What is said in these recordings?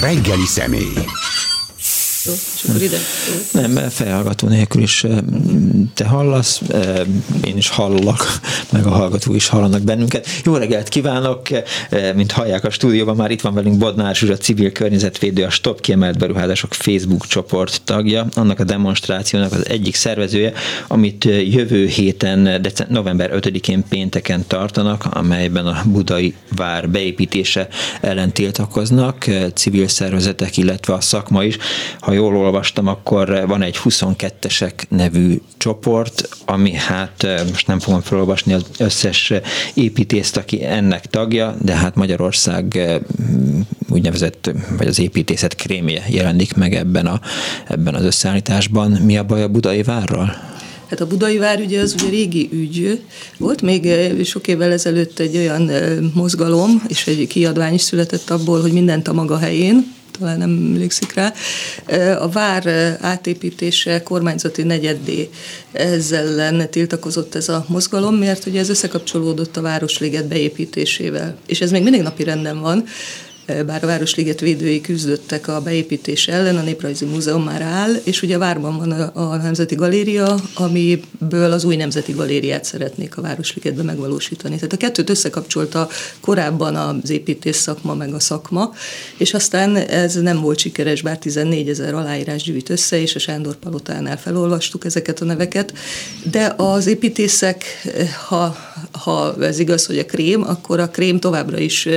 Reggeli személy. És akkor ide. Nem, felhallgató nélkül is te hallasz, én is hallok, meg a hallgató is hallanak bennünket. Jó reggelt kívánok, mint hallják a stúdióban, már itt van velünk Bodnár Zsuzsa, civil környezetvédő, a Stop Kiemelt Beruházások Facebook csoport tagja, annak a demonstrációnak az egyik szervezője, amit jövő héten, november 5-én pénteken tartanak, amelyben a budai vár beépítése ellen tiltakoznak, civil szervezetek, illetve a szakma is. Ha jól olvastam, akkor van egy 22-esek nevű csoport, ami hát most nem fogom felolvasni az összes építészt, aki ennek tagja, de hát Magyarország úgynevezett, vagy az építészet krémje jelenik meg ebben, a, ebben az összeállításban. Mi a baj a budai várral? Hát a Budai Vár ugye az ugye régi ügy. Volt még sok évvel ezelőtt egy olyan mozgalom, és egy kiadvány is született abból, hogy mindent a maga helyén, talán nem emlékszik rá. A vár átépítése kormányzati negyeddé ezzel ellen tiltakozott ez a mozgalom, mert ugye ez összekapcsolódott a Városliget beépítésével. És ez még mindig napi renden van, bár a Városliget védői küzdöttek a beépítés ellen, a Néprajzi Múzeum már áll, és ugye Várban van a, a Nemzeti Galéria, amiből az új Nemzeti Galériát szeretnék a Városligetbe megvalósítani. Tehát a kettőt összekapcsolta korábban az építés szakma meg a szakma, és aztán ez nem volt sikeres, bár 14 ezer aláírás gyűjt össze, és a Sándor Palotánál felolvastuk ezeket a neveket, de az építészek, ha, ha ez igaz, hogy a krém, akkor a krém továbbra is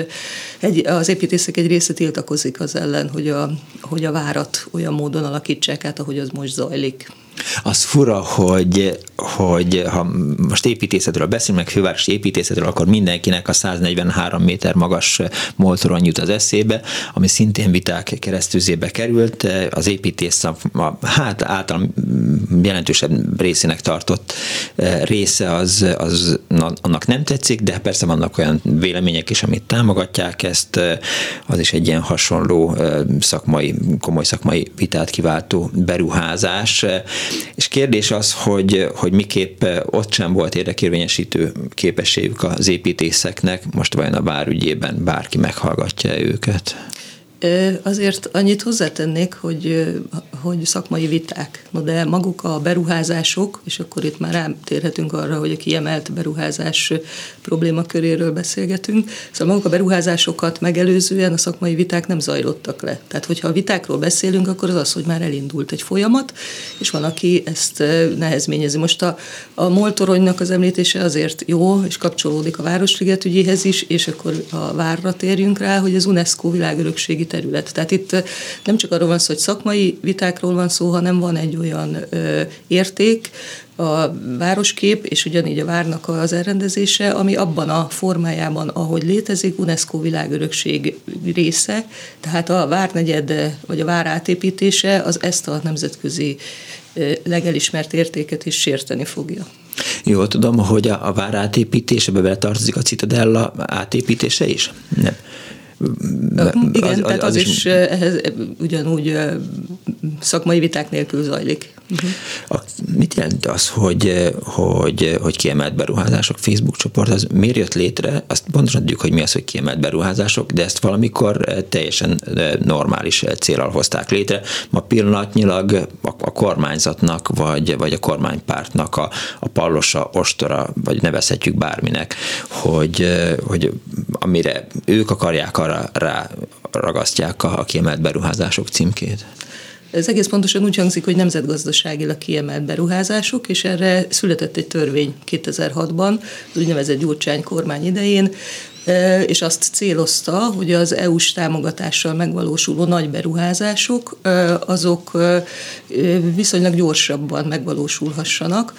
egy, az építészek egy része tiltakozik az ellen, hogy a, hogy a várat olyan módon alakítsák át, ahogy az most zajlik. Az fura, hogy, hogy ha most építészetről beszélünk, meg fővárosi építészetről, akkor mindenkinek a 143 méter magas moltoron jut az eszébe, ami szintén viták keresztüzébe került. Az építész a, hát által jelentősebb részének tartott e, része az, az annak nem tetszik, de persze vannak olyan vélemények is, amit támogatják ezt, az is egy ilyen hasonló e, szakmai, komoly szakmai vitát kiváltó beruházás. És kérdés az, hogy, hogy miképp ott sem volt érdekérvényesítő képességük az építészeknek, most vajon a bárügyében bárki meghallgatja őket? Azért annyit hozzátennék, hogy, hogy szakmai viták, no de maguk a beruházások, és akkor itt már rátérhetünk arra, hogy a kiemelt beruházás problémaköréről beszélgetünk, szóval maguk a beruházásokat megelőzően a szakmai viták nem zajlottak le. Tehát, hogyha a vitákról beszélünk, akkor az az, hogy már elindult egy folyamat, és van, aki ezt nehezményezi. Most a, a moltoronynak az említése azért jó, és kapcsolódik a Városliget ügyéhez is, és akkor a várra térjünk rá, hogy az UNESCO világörökségi terület. Tehát itt nem csak arról van szó, hogy szakmai vitákról van szó, hanem van egy olyan ö, érték, a városkép, és ugyanígy a várnak az elrendezése, ami abban a formájában, ahogy létezik, UNESCO világörökség része, tehát a várnegyed, vagy a vár átépítése, az ezt a nemzetközi legelismert értéket is sérteni fogja. Jól tudom, hogy a, a vár átépítése, bele tartozik a Citadella átépítése is? Nem. Igen, az, tehát az, az is, is ehhez ugyanúgy szakmai viták nélkül zajlik. Uh-huh. A, mit jelent az, hogy, hogy, hogy kiemelt beruházások Facebook csoport, az miért jött létre? Azt pontosan tudjuk, hogy mi az, hogy kiemelt beruházások, de ezt valamikor teljesen normális célral hozták létre. Ma pillanatnyilag a, a kormányzatnak, vagy, vagy a kormánypártnak a, a pallosa, ostora, vagy nevezhetjük bárminek, hogy, hogy amire ők akarják, arra rá ragasztják a, a kiemelt beruházások címkét. Ez egész pontosan úgy hangzik, hogy nemzetgazdaságilag kiemelt beruházások, és erre született egy törvény 2006-ban, az úgynevezett Gyurcsány kormány idején, és azt célozta, hogy az EU-s támogatással megvalósuló nagy beruházások azok viszonylag gyorsabban megvalósulhassanak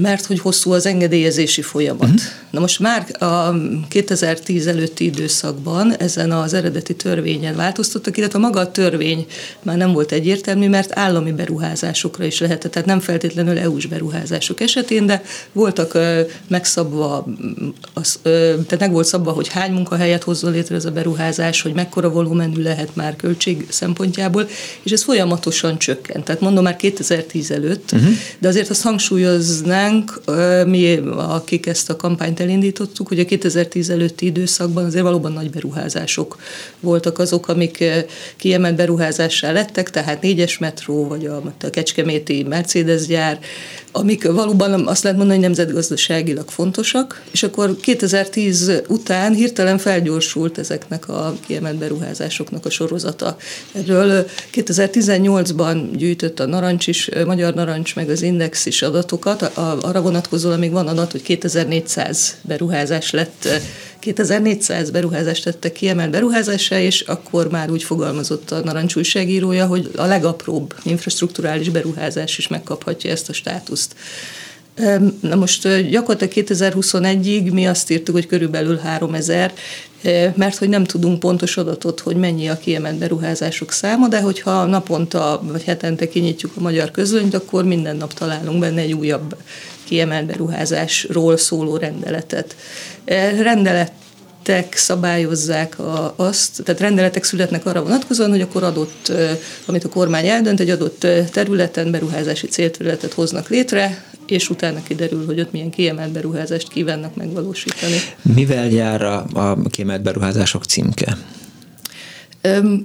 mert hogy hosszú az engedélyezési folyamat. Uh-huh. Na most már a 2010 előtti időszakban ezen az eredeti törvényen változtattak, illetve maga a törvény már nem volt egyértelmű, mert állami beruházásokra is lehetett, tehát nem feltétlenül EU-s beruházások esetén, de voltak ö, megszabva, az, ö, tehát meg volt szabva, hogy hány munkahelyet hozzon létre ez a beruházás, hogy mekkora volumenű lehet már költség szempontjából, és ez folyamatosan csökkent. Tehát mondom már 2010 előtt, uh-huh. de azért azt hangsúlyoznám, tudnánk, mi, akik ezt a kampányt elindítottuk, a 2010 előtti időszakban azért valóban nagy beruházások voltak azok, amik kiemelt beruházássá lettek, tehát négyes metró, vagy a, a Kecskeméti Mercedes gyár, amik valóban azt lehet mondani, hogy nemzetgazdaságilag fontosak, és akkor 2010 után hirtelen felgyorsult ezeknek a kiemelt beruházásoknak a sorozata. Erről 2018-ban gyűjtött a Narancs is, Magyar Narancs, meg az Index is adatokat, arra vonatkozóan még van adat, hogy 2400 beruházás lett 2400 beruházást tettek kiemelt beruházásra, és akkor már úgy fogalmazott a Narancs újságírója, hogy a legapróbb infrastruktúrális beruházás is megkaphatja ezt a státuszt. Na most gyakorlatilag 2021-ig mi azt írtuk, hogy körülbelül 3000, mert hogy nem tudunk pontos adatot, hogy mennyi a kiemelt beruházások száma, de hogyha naponta vagy hetente kinyitjuk a magyar közönyt, akkor minden nap találunk benne egy újabb kiemelt beruházásról szóló rendeletet. Rendelet rendeletek szabályozzák a, azt, tehát rendeletek születnek arra vonatkozóan, hogy akkor adott, amit a kormány eldönt, egy adott területen beruházási célterületet hoznak létre, és utána kiderül, hogy ott milyen kiemelt beruházást kívánnak megvalósítani. Mivel jár a, a kiemelt beruházások címke? Öm,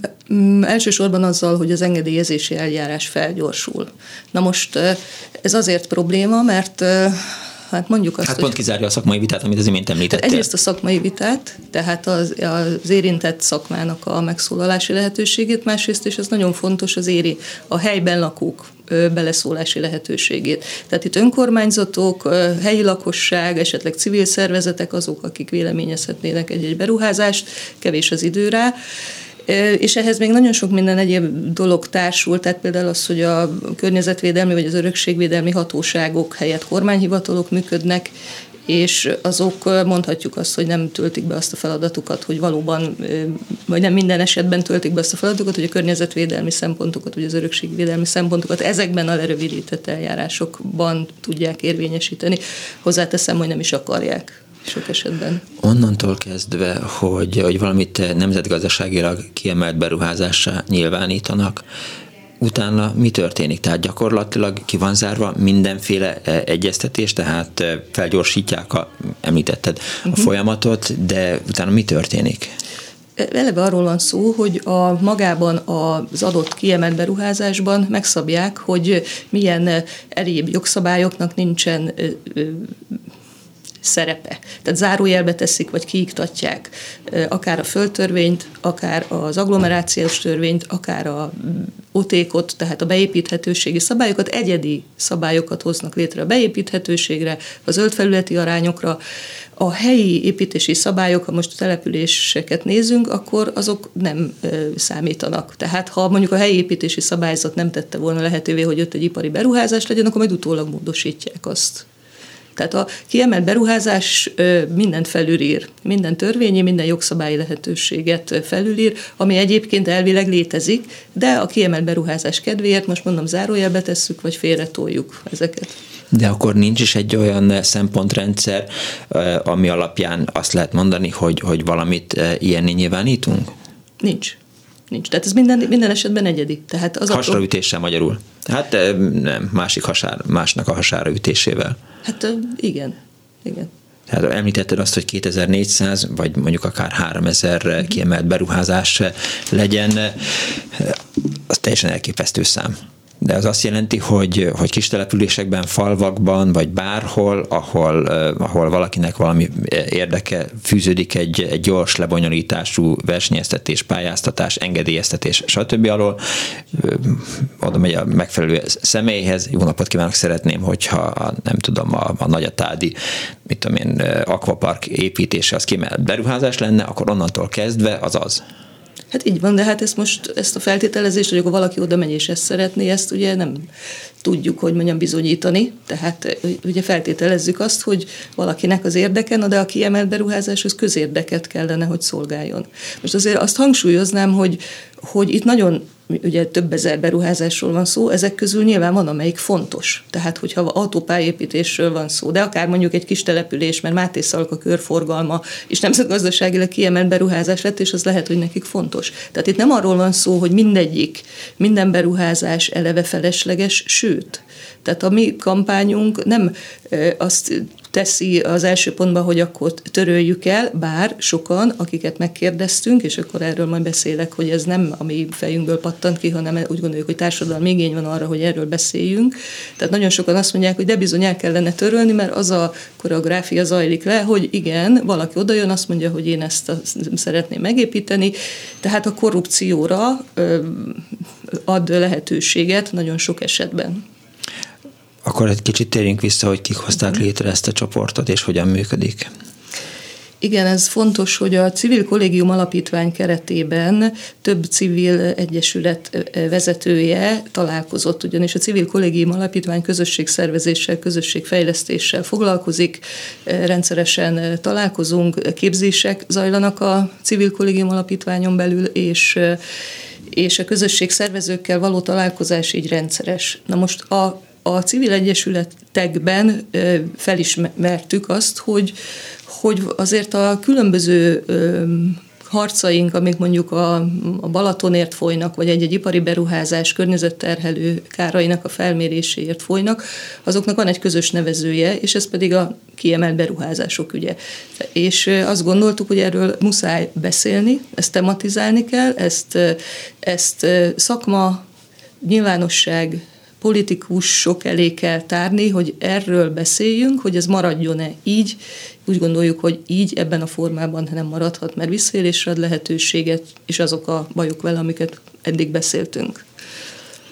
elsősorban azzal, hogy az engedélyezési eljárás felgyorsul. Na most ez azért probléma, mert hát mondjuk azt, Hát pont kizárja a szakmai vitát, amit az imént említettél. Hát egyrészt a szakmai vitát, tehát az, az érintett szakmának a megszólalási lehetőségét, másrészt, és ez nagyon fontos, az éri a helyben lakók beleszólási lehetőségét. Tehát itt önkormányzatok, helyi lakosság, esetleg civil szervezetek azok, akik véleményezhetnének egy-egy beruházást, kevés az idő rá. És ehhez még nagyon sok minden egyéb dolog társul, tehát például az, hogy a környezetvédelmi vagy az örökségvédelmi hatóságok helyett kormányhivatalok működnek, és azok mondhatjuk azt, hogy nem töltik be azt a feladatukat, hogy valóban, vagy nem minden esetben töltik be azt a feladatukat, hogy a környezetvédelmi szempontokat, vagy az örökségvédelmi szempontokat ezekben a lerövidített eljárásokban tudják érvényesíteni. Hozzáteszem, hogy nem is akarják sok esetben. Onnantól kezdve, hogy, hogy valamit nemzetgazdaságilag kiemelt beruházásra nyilvánítanak, utána mi történik? Tehát gyakorlatilag ki van zárva mindenféle e, egyeztetés, tehát e, felgyorsítják, a, említetted uh-huh. a mhm. folyamatot, de utána mi történik? Eleve arról van szó, hogy a magában az adott kiemelt beruházásban megszabják, hogy milyen elébb jogszabályoknak nincsen szerepe. Tehát zárójelbe teszik, vagy kiiktatják akár a földtörvényt, akár az agglomerációs törvényt, akár a otékot, tehát a beépíthetőségi szabályokat, egyedi szabályokat hoznak létre a beépíthetőségre, a zöldfelületi arányokra. A helyi építési szabályok, ha most a településeket nézünk, akkor azok nem számítanak. Tehát ha mondjuk a helyi építési szabályzat nem tette volna lehetővé, hogy ott egy ipari beruházás legyen, akkor majd utólag módosítják azt. Tehát a kiemelt beruházás mindent felülír, minden törvényi, minden jogszabályi lehetőséget felülír, ami egyébként elvileg létezik, de a kiemelt beruházás kedvéért most mondom zárójelbe tesszük, vagy félretoljuk ezeket. De akkor nincs is egy olyan szempontrendszer, ami alapján azt lehet mondani, hogy, hogy valamit ilyenné nyilvánítunk? Nincs. Nincs. Tehát ez minden, minden esetben egyedi. Tehát az Hasra ütéssel magyarul. Hát nem, másik hasár, másnak a hasára ütésével. Hát igen, igen. Tehát említetted azt, hogy 2400, vagy mondjuk akár 3000 uh-huh. Mhm. kiemelt beruházás legyen, az teljesen elképesztő szám de az azt jelenti, hogy, hogy kis településekben, falvakban, vagy bárhol, ahol, ahol valakinek valami érdeke fűződik egy, egy gyors lebonyolítású versenyeztetés, pályáztatás, engedélyeztetés, stb. alól, oda megy a megfelelő személyhez, jó napot kívánok, szeretném, hogyha nem tudom, a, a nagyatádi, mit tudom én, akvapark építése az kimelt beruházás lenne, akkor onnantól kezdve az az. Hát így van, de hát ezt most, ezt a feltételezést, hogy akkor valaki oda megy és ezt szeretné, ezt ugye nem tudjuk, hogy mondjam, bizonyítani. Tehát ugye feltételezzük azt, hogy valakinek az érdeke, de a kiemelt beruházás az közérdeket kellene, hogy szolgáljon. Most azért azt hangsúlyoznám, hogy, hogy itt nagyon ugye több ezer beruházásról van szó, ezek közül nyilván van, amelyik fontos. Tehát, hogyha autópályépítésről van szó, de akár mondjuk egy kis település, mert Máté Szalka körforgalma, és nemzetgazdaságilag kiemelt beruházás lett, és az lehet, hogy nekik fontos. Tehát itt nem arról van szó, hogy mindegyik, minden beruházás eleve felesleges, sőt, tehát a mi kampányunk nem azt teszi az első pontban, hogy akkor töröljük el, bár sokan, akiket megkérdeztünk, és akkor erről majd beszélek, hogy ez nem a mi fejünkből pattant ki, hanem úgy gondoljuk, hogy társadalmi igény van arra, hogy erről beszéljünk. Tehát nagyon sokan azt mondják, hogy de bizony el kellene törölni, mert az a koreográfia zajlik le, hogy igen, valaki odajön, azt mondja, hogy én ezt szeretném megépíteni, tehát a korrupcióra ad lehetőséget nagyon sok esetben. Akkor egy kicsit térjünk vissza, hogy kik hozták mhm. létre ezt a csoportot, és hogyan működik. Igen, ez fontos, hogy a Civil Kollégium Alapítvány keretében több civil egyesület vezetője találkozott, ugyanis a Civil Kollégium Alapítvány közösségszervezéssel, közösségfejlesztéssel foglalkozik, rendszeresen találkozunk, képzések zajlanak a Civil Kollégium Alapítványon belül, és és a közösség szervezőkkel való találkozás így rendszeres. Na most a a civil egyesületekben felismertük azt, hogy, hogy azért a különböző harcaink, amik mondjuk a, a Balatonért folynak, vagy egy-egy ipari beruházás környezetterhelő kárainak a felméréséért folynak, azoknak van egy közös nevezője, és ez pedig a kiemelt beruházások ügye. És azt gondoltuk, hogy erről muszáj beszélni, ezt tematizálni kell, ezt, ezt szakma, nyilvánosság, politikusok elé kell tárni, hogy erről beszéljünk, hogy ez maradjon-e így. Úgy gondoljuk, hogy így ebben a formában nem maradhat, mert visszaélésre ad lehetőséget, és azok a bajok vele, amiket eddig beszéltünk.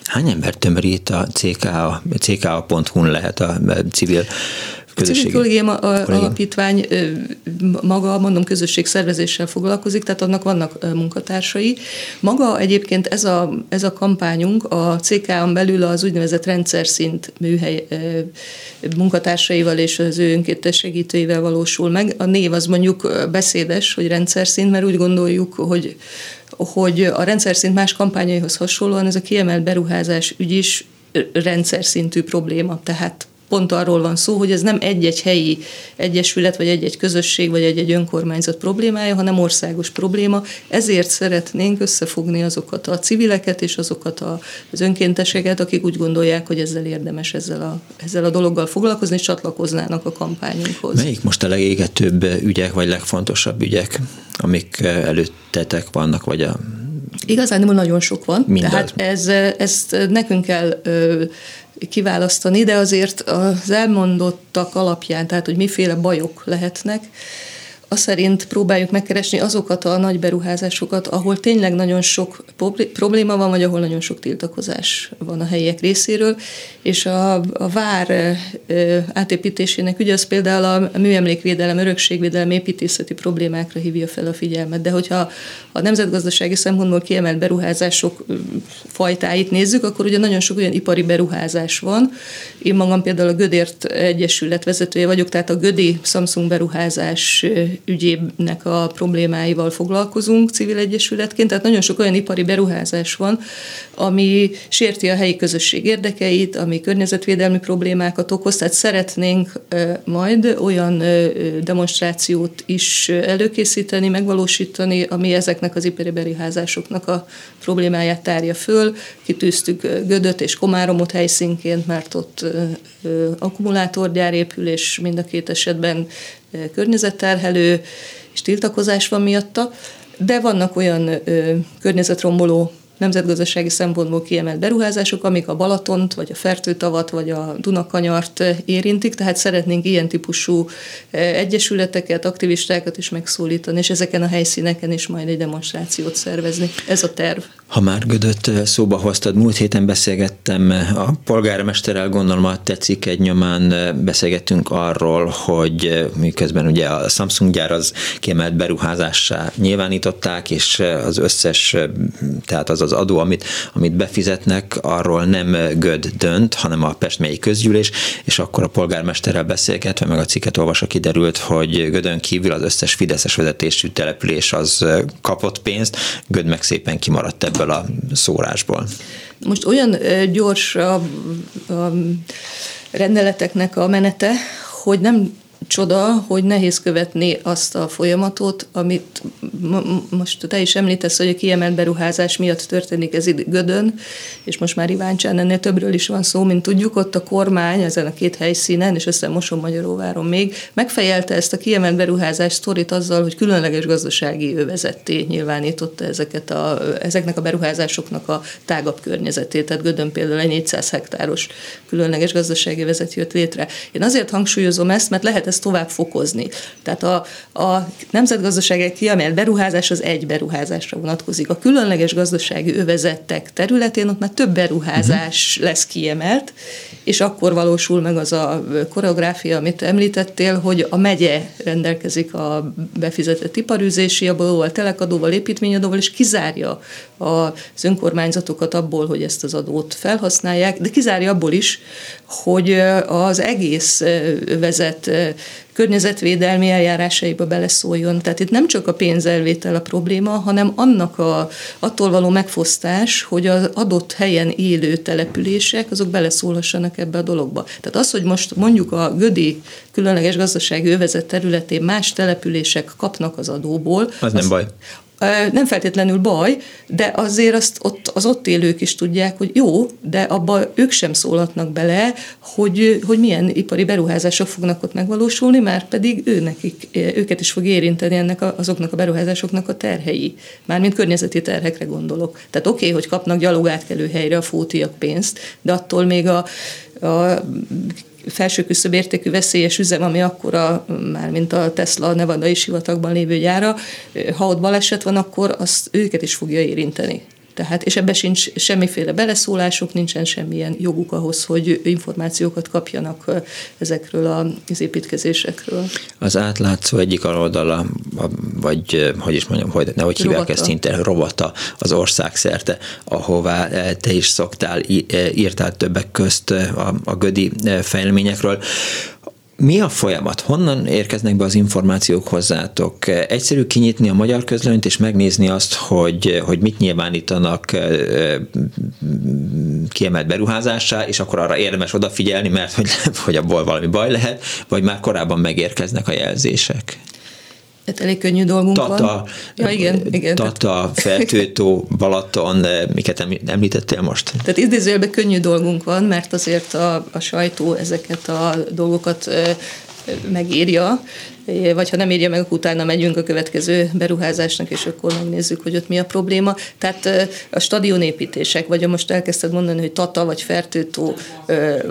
Hány ember tömörít a CKA, CKA.hu-n lehet a civil közösség. A Civil Alapítvány maga, mondom, közösségszervezéssel foglalkozik, tehát annak vannak munkatársai. Maga egyébként ez a, ez a kampányunk a CK-on belül az úgynevezett rendszer szint műhely munkatársaival és az ő önkéntes segítőivel valósul meg. A név az mondjuk beszédes, hogy rendszer szint, mert úgy gondoljuk, hogy hogy a rendszer szint más kampányaihoz hasonlóan ez a kiemelt beruházás ügy is rendszer szintű probléma, tehát pont arról van szó, hogy ez nem egy-egy helyi egyesület, vagy egy-egy közösség, vagy egy-egy önkormányzat problémája, hanem országos probléma. Ezért szeretnénk összefogni azokat a civileket és azokat az önkénteseket, akik úgy gondolják, hogy ezzel érdemes ezzel a, ezzel a dologgal foglalkozni, és csatlakoznának a kampányunkhoz. Melyik most a legégetőbb ügyek, vagy legfontosabb ügyek, amik előttetek vannak, vagy a Igazán nagyon sok van, Mindaz. tehát ez, ezt nekünk kell kiválasztani, de azért az elmondottak alapján, tehát hogy miféle bajok lehetnek, azt szerint próbáljuk megkeresni azokat a nagy beruházásokat, ahol tényleg nagyon sok probléma van, vagy ahol nagyon sok tiltakozás van a helyiek részéről, és a, a vár átépítésének ugye az például a műemlékvédelem, örökségvédelem, építészeti problémákra hívja fel a figyelmet, de hogyha a nemzetgazdasági szempontból kiemelt beruházások fajtáit nézzük, akkor ugye nagyon sok olyan ipari beruházás van. Én magam például a Gödért Egyesület vezetője vagyok, tehát a Gödi Samsung beruházás ügyének a problémáival foglalkozunk civil egyesületként, tehát nagyon sok olyan ipari beruházás van, ami sérti a helyi közösség érdekeit, ami környezetvédelmi problémákat okoz, tehát szeretnénk majd olyan demonstrációt is előkészíteni, megvalósítani, ami ezeknek az ipari beruházásoknak a problémáját tárja föl. Kitűztük Gödöt és Komáromot helyszínként, mert ott akkumulátorgyár épül, és mind a két esetben környezetterhelő, és tiltakozás van miatta, de vannak olyan környezetromboló nemzetgazdasági szempontból kiemelt beruházások, amik a Balatont, vagy a Fertőtavat, vagy a Dunakanyart érintik, tehát szeretnénk ilyen típusú egyesületeket, aktivistákat is megszólítani, és ezeken a helyszíneken is majd egy demonstrációt szervezni. Ez a terv. Ha már Gödöt szóba hoztad, múlt héten beszélgettem a polgármesterrel, gondolom a tetszik egy nyomán beszélgettünk arról, hogy miközben ugye a Samsung gyár az kiemelt beruházássá nyilvánították, és az összes, tehát az az adó, amit, amit befizetnek, arról nem Göd dönt, hanem a Pest megyei közgyűlés, és akkor a polgármesterrel beszélgetve, meg a cikket olvasva kiderült, hogy Gödön kívül az összes Fideszes vezetésű település az kapott pénzt, Göd meg szépen kimaradt ebből a szórásból. Most olyan gyors a, a rendeleteknek a menete, hogy nem csoda, hogy nehéz követni azt a folyamatot, amit most te is említesz, hogy a kiemelt beruházás miatt történik ez itt Gödön, és most már Iváncsán ennél többről is van szó, mint tudjuk, ott a kormány ezen a két helyszínen, és össze Moson Magyaróváron még, megfejelte ezt a kiemelt beruházás sztorit azzal, hogy különleges gazdasági övezetté nyilvánította ezeket a, ezeknek a beruházásoknak a tágabb környezetét. Tehát Gödön például egy 400 hektáros különleges gazdasági övezet jött létre. Én azért hangsúlyozom ezt, mert lehet ezt tovább fokozni. Tehát a, a nemzetgazdasági kiemelt beruházás az egy beruházásra vonatkozik. A különleges gazdasági övezetek területén ott már több beruházás uh-huh. lesz kiemelt, és akkor valósul meg az a koreográfia, amit említettél, hogy a megye rendelkezik a befizetett iparűzési adóval, telekadóval, építményadóval, és kizárja az önkormányzatokat abból, hogy ezt az adót felhasználják, de kizárja abból is, hogy az egész vezet környezetvédelmi eljárásaiba beleszóljon. Tehát itt nem csak a pénzelvétel a probléma, hanem annak a, attól való megfosztás, hogy az adott helyen élő települések, azok beleszólhassanak ebbe a dologba. Tehát az, hogy most mondjuk a Gödi különleges gazdasági övezet területén más települések kapnak az adóból, az, az nem baj nem feltétlenül baj, de azért azt ott, az ott élők is tudják, hogy jó, de abba ők sem szólhatnak bele, hogy, hogy milyen ipari beruházások fognak ott megvalósulni, már pedig ő nekik, őket is fog érinteni ennek a, azoknak a beruházásoknak a terhei. Mármint környezeti terhekre gondolok. Tehát oké, okay, hogy kapnak gyalogátkelő helyre a fótiak pénzt, de attól még a, a felső küszöbb értékű veszélyes üzem, ami akkora már, mint a Tesla nevadai sivatagban lévő gyára, ha ott baleset van, akkor azt őket is fogja érinteni. Tehát, és ebben sincs semmiféle beleszólásuk, nincsen semmilyen joguk ahhoz, hogy információkat kapjanak ezekről az építkezésekről. Az átlátszó egyik aloldala, vagy hogy is mondjam, hogy nehogy hívják robata. ezt szinte, robata az ország szerte, ahová te is szoktál, írtál többek közt a, a Gödi fejleményekről. Mi a folyamat? Honnan érkeznek be az információk hozzátok? Egyszerű kinyitni a magyar közlönyt és megnézni azt, hogy, hogy mit nyilvánítanak kiemelt beruházásá, és akkor arra érdemes odafigyelni, mert hogy, hogy abból valami baj lehet, vagy már korábban megérkeznek a jelzések? Hát elég könnyű dolgunk Tata, van. Ja, igen, igen. Tata, Feltőtó, Balaton, miket említettél most? Tehát idézőjelben könnyű dolgunk van, mert azért a, a sajtó ezeket a dolgokat megírja, vagy ha nem írja meg, akkor utána megyünk a következő beruházásnak, és akkor megnézzük, hogy ott mi a probléma. Tehát a stadionépítések, vagy most elkezdted mondani, hogy Tata, vagy Fertőtó,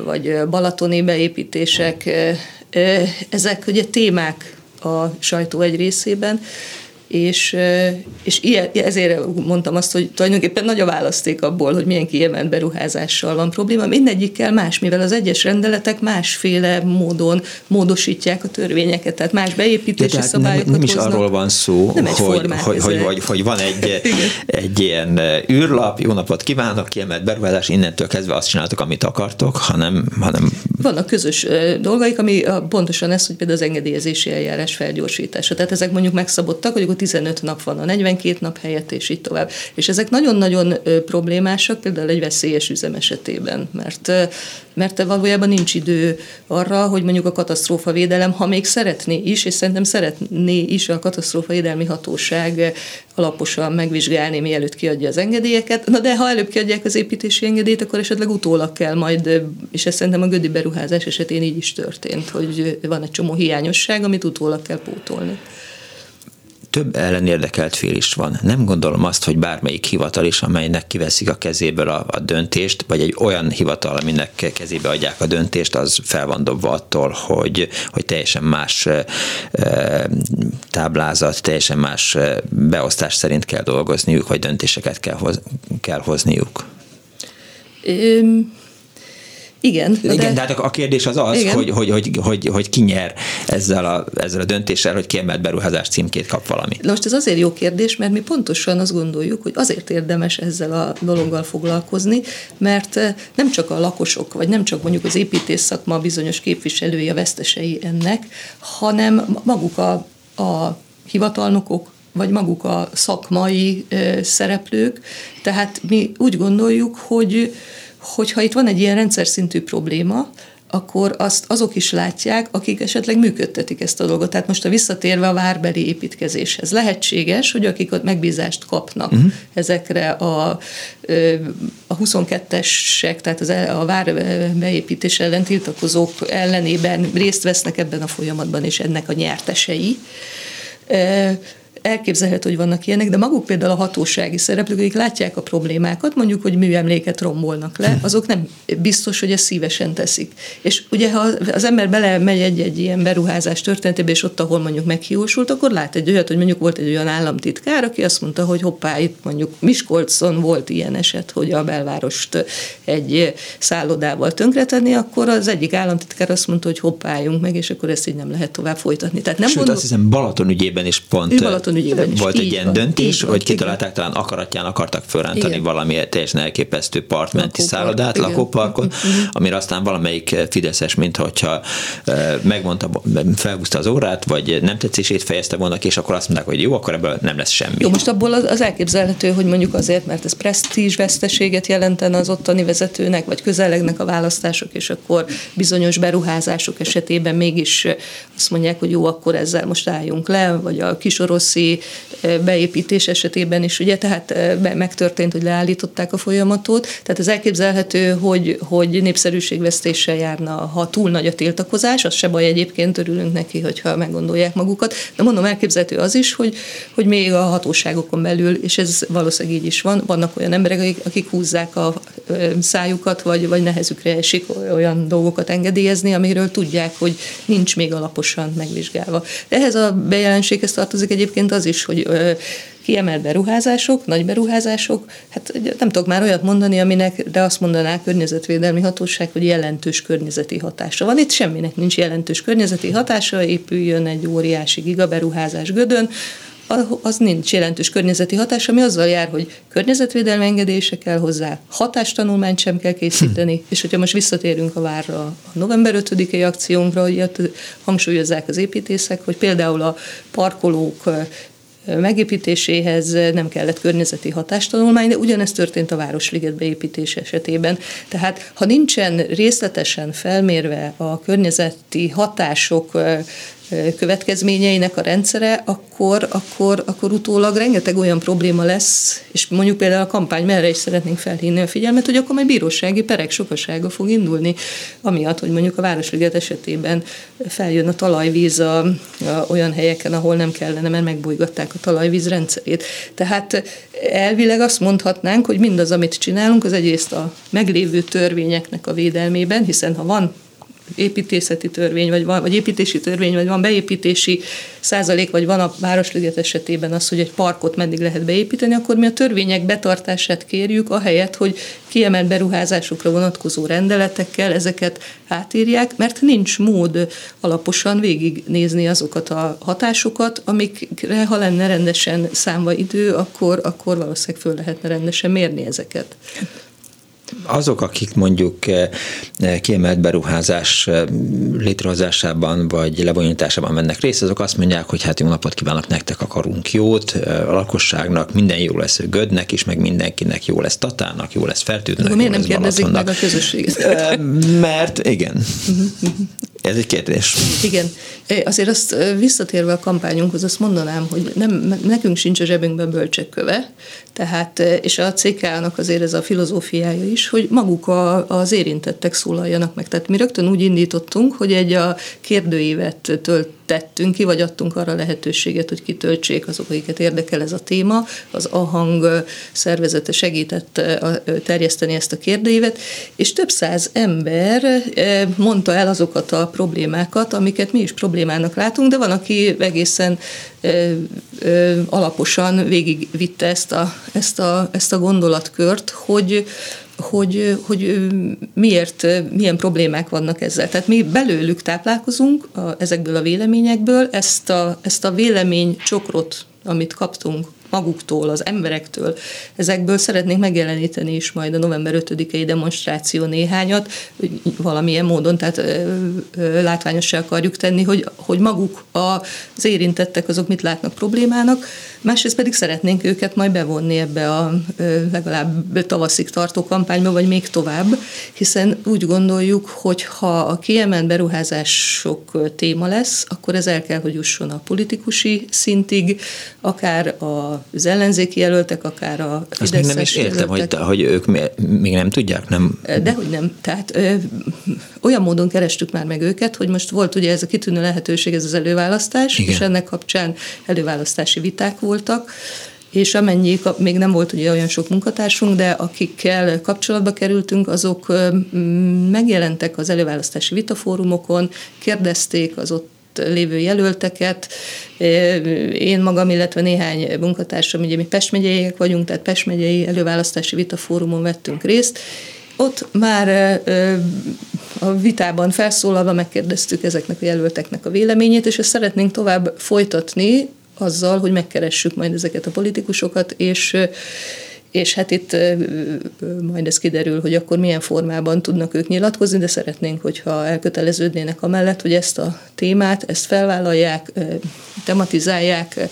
vagy Balatoni beépítések, ezek ugye témák a sajtó egy részében, és, és ilyen, ezért mondtam azt, hogy tulajdonképpen nagy a választék abból, hogy milyen kiemelt beruházással van probléma. Mindegyikkel más, mivel az egyes rendeletek másféle módon módosítják a törvényeket, tehát más beépítési tehát szabályokat nem, nem is hoznak. arról van szó, nem hogy, hogy, hogy, hogy, hogy van egy, egy ilyen űrlap, jó napot kívánok, kiemelt beruházás, innentől kezdve azt csináltok, amit akartok, hanem, hanem... Vannak közös dolgaik, ami pontosan ez, hogy például az engedélyezési eljárás felgyorsítása. Tehát ezek mondjuk megszabottak, hogy akkor 15 nap van a 42 nap helyett, és így tovább. És ezek nagyon-nagyon problémásak, például egy veszélyes üzem esetében, mert, mert valójában nincs idő arra, hogy mondjuk a katasztrófa védelem, ha még szeretné is, és szerintem szeretné is a katasztrófa védelmi hatóság alaposan megvizsgálni, mielőtt kiadja az engedélyeket. Na de ha előbb kiadják az építési engedélyt, akkor esetleg utólag kell majd, és ez szerintem a gödi beruházás esetén így is történt, hogy van egy csomó hiányosság, amit utólag kell pótolni több ellenérdekelt fél is van. Nem gondolom azt, hogy bármelyik hivatal is, amelynek kiveszik a kezéből a, a döntést, vagy egy olyan hivatal, aminek kezébe adják a döntést, az fel van dobva attól, hogy, hogy teljesen más e, táblázat, teljesen más beosztás szerint kell dolgozniuk, vagy döntéseket kell, hoz, kell hozniuk. Igen. De... Igen, de hát a kérdés az az, hogy, hogy, hogy, hogy, hogy ki nyer ezzel a, ezzel a döntéssel, hogy kiemelt beruházás címkét kap valami. Most ez azért jó kérdés, mert mi pontosan azt gondoljuk, hogy azért érdemes ezzel a dologgal foglalkozni, mert eh, nem csak a lakosok, vagy nem csak mondjuk az építész szakma bizonyos képviselői a vesztesei ennek, hanem maguk a, a hivatalnokok, vagy maguk a szakmai ö, szereplők. Tehát mi úgy gondoljuk, hogy hogyha itt van egy ilyen rendszer szintű probléma, akkor azt azok is látják, akik esetleg működtetik ezt a dolgot. Tehát most a visszatérve a várbeli építkezéshez. Lehetséges, hogy akik ott megbízást kapnak uh-huh. ezekre a, a 22-esek, tehát az, a vár beépítés ellen tiltakozók ellenében részt vesznek ebben a folyamatban, és ennek a nyertesei elképzelhető, hogy vannak ilyenek, de maguk például a hatósági szereplők, akik látják a problémákat, mondjuk, hogy műemléket rombolnak le, hm. azok nem biztos, hogy ezt szívesen teszik. És ugye, ha az ember belemegy egy-egy ilyen beruházás történetébe, és ott, ahol mondjuk meghiúsult, akkor lát egy olyat, hogy mondjuk volt egy olyan államtitkár, aki azt mondta, hogy hoppá, itt mondjuk Miskolcon volt ilyen eset, hogy a belvárost egy szállodával tönkretenni, akkor az egyik államtitkár azt mondta, hogy hoppáljunk meg, és akkor ezt így nem lehet tovább folytatni. Tehát nem Sőt, gondol... azt hiszem Balaton ügyében is pont Balaton Balaton ügyében is. Volt egy ilyen van, döntés, van, hogy kitalálták, talán akaratján akartak fölrántani igen. valami teljesen elképesztő partmenti szállodát, igen. lakóparkot, uh-huh. amire aztán valamelyik Fideszes, mintha megmondta, felhúzta az órát, vagy nem tetszését fejezte volna és akkor azt mondták, hogy jó, akkor ebből nem lesz semmi. Jó, most abból az elképzelhető, hogy mondjuk azért, mert ez presztízs veszteséget jelentene az ottani vezetőnek, vagy közelegnek a választások, és akkor bizonyos beruházások esetében mégis azt mondják, hogy jó, akkor ezzel most álljunk le, vagy a kisoroszi beépítés esetében is, ugye, tehát megtörtént, hogy leállították a folyamatot, tehát ez elképzelhető, hogy, hogy népszerűségvesztéssel járna, ha túl nagy a tiltakozás, az se baj egyébként, örülünk neki, hogyha meggondolják magukat, de mondom, elképzelhető az is, hogy, hogy még a hatóságokon belül, és ez valószínűleg így is van, vannak olyan emberek, akik, akik húzzák a szájukat, vagy, vagy nehezükre esik olyan dolgokat engedélyezni, amiről tudják, hogy nincs még alaposan megvizsgálva. Ehhez a bejelenséghez tartozik egyébként az is, hogy kiemelt beruházások, nagy beruházások, hát nem tudok már olyat mondani, aminek, de azt mondaná a környezetvédelmi hatóság, hogy jelentős környezeti hatása van. Itt semminek nincs jelentős környezeti hatása, épüljön egy óriási gigaberuházás Gödön, az nincs jelentős környezeti hatás, ami azzal jár, hogy környezetvédelmi engedése kell hozzá, hatástanulmányt sem kell készíteni, hm. és hogyha most visszatérünk a várra a november 5-i akciónkra, hogy hangsúlyozzák az építészek, hogy például a parkolók megépítéséhez nem kellett környezeti hatástanulmány, de ugyanezt történt a Városliget beépítés esetében. Tehát ha nincsen részletesen felmérve a környezeti hatások következményeinek a rendszere, akkor, akkor, akkor utólag rengeteg olyan probléma lesz, és mondjuk például a kampány merre is szeretnénk felhívni a figyelmet, hogy akkor majd bírósági perek sokasága fog indulni, amiatt, hogy mondjuk a Városliget esetében feljön a talajvíz a, a olyan helyeken, ahol nem kellene, mert megbolygatták a talajvíz rendszerét. Tehát elvileg azt mondhatnánk, hogy mindaz, amit csinálunk, az egyrészt a meglévő törvényeknek a védelmében, hiszen ha van építészeti törvény, vagy, van, vagy építési törvény, vagy van beépítési százalék, vagy van a Városliget esetében az, hogy egy parkot meddig lehet beépíteni, akkor mi a törvények betartását kérjük, ahelyett, hogy kiemelt beruházásokra vonatkozó rendeletekkel ezeket átírják, mert nincs mód alaposan végignézni azokat a hatásokat, amikre, ha lenne rendesen számva idő, akkor, akkor valószínűleg föl lehetne rendesen mérni ezeket azok, akik mondjuk eh, eh, kiemelt beruházás eh, létrehozásában vagy lebonyolításában vennek részt, azok azt mondják, hogy hát jó napot kívánok, nektek akarunk jót, a lakosságnak minden jó lesz Gödnek is, meg mindenkinek jó lesz Tatának, jó lesz Fertődnek, miért nem kérdezik meg a közösséget? Mert igen. Ez egy kérdés. Igen. Azért azt visszatérve a kampányunkhoz, azt mondanám, hogy nem, nekünk sincs a zsebünkben bölcsekköve, tehát, és a CK-nak azért ez a filozófiája is, hogy maguk a, az érintettek szólaljanak meg. Tehát mi rögtön úgy indítottunk, hogy egy a kérdőívet tölt tettünk ki, vagy adtunk arra lehetőséget, hogy kitöltsék azok, akiket érdekel ez a téma. Az AHANG szervezete segített terjeszteni ezt a kérdőívet, és több száz ember mondta el azokat a problémákat, amiket mi is problémának látunk, de van, aki egészen alaposan végigvitte ezt a, ezt a, ezt a gondolatkört, hogy hogy, hogy miért, milyen problémák vannak ezzel. Tehát mi belőlük táplálkozunk a, ezekből a véleményekből, ezt a, ezt a vélemény csokrot, amit kaptunk maguktól, az emberektől. Ezekből szeretnénk megjeleníteni is majd a november 5-i demonstráció néhányat, valamilyen módon, tehát látványossá akarjuk tenni, hogy, hogy maguk az érintettek azok mit látnak problémának, másrészt pedig szeretnénk őket majd bevonni ebbe a legalább tavaszig tartó kampányba, vagy még tovább, hiszen úgy gondoljuk, hogy ha a kiemelt beruházások téma lesz, akkor ez el kell, hogy jusson a politikusi szintig, akár az ellenzéki jelöltek, akár a Azt még nem is értem, hogy, hogy ők még nem tudják, nem? Dehogy nem. Tehát ö, olyan módon kerestük már meg őket, hogy most volt ugye ez a kitűnő lehetőség, ez az előválasztás, Igen. és ennek kapcsán előválasztási viták voltak, és amennyi, még nem volt ugye olyan sok munkatársunk, de akikkel kapcsolatba kerültünk, azok megjelentek az előválasztási vitafórumokon, kérdezték az ott lévő jelölteket. Én magam, illetve néhány munkatársam, ugye mi Pest megyeiek vagyunk, tehát Pest megyei előválasztási vitafórumon vettünk részt, ott már a vitában felszólalva megkérdeztük ezeknek a jelölteknek a véleményét, és ezt szeretnénk tovább folytatni azzal, hogy megkeressük majd ezeket a politikusokat, és és hát itt majd ez kiderül, hogy akkor milyen formában tudnak ők nyilatkozni, de szeretnénk, hogyha elköteleződnének amellett, hogy ezt a témát, ezt felvállalják, tematizálják,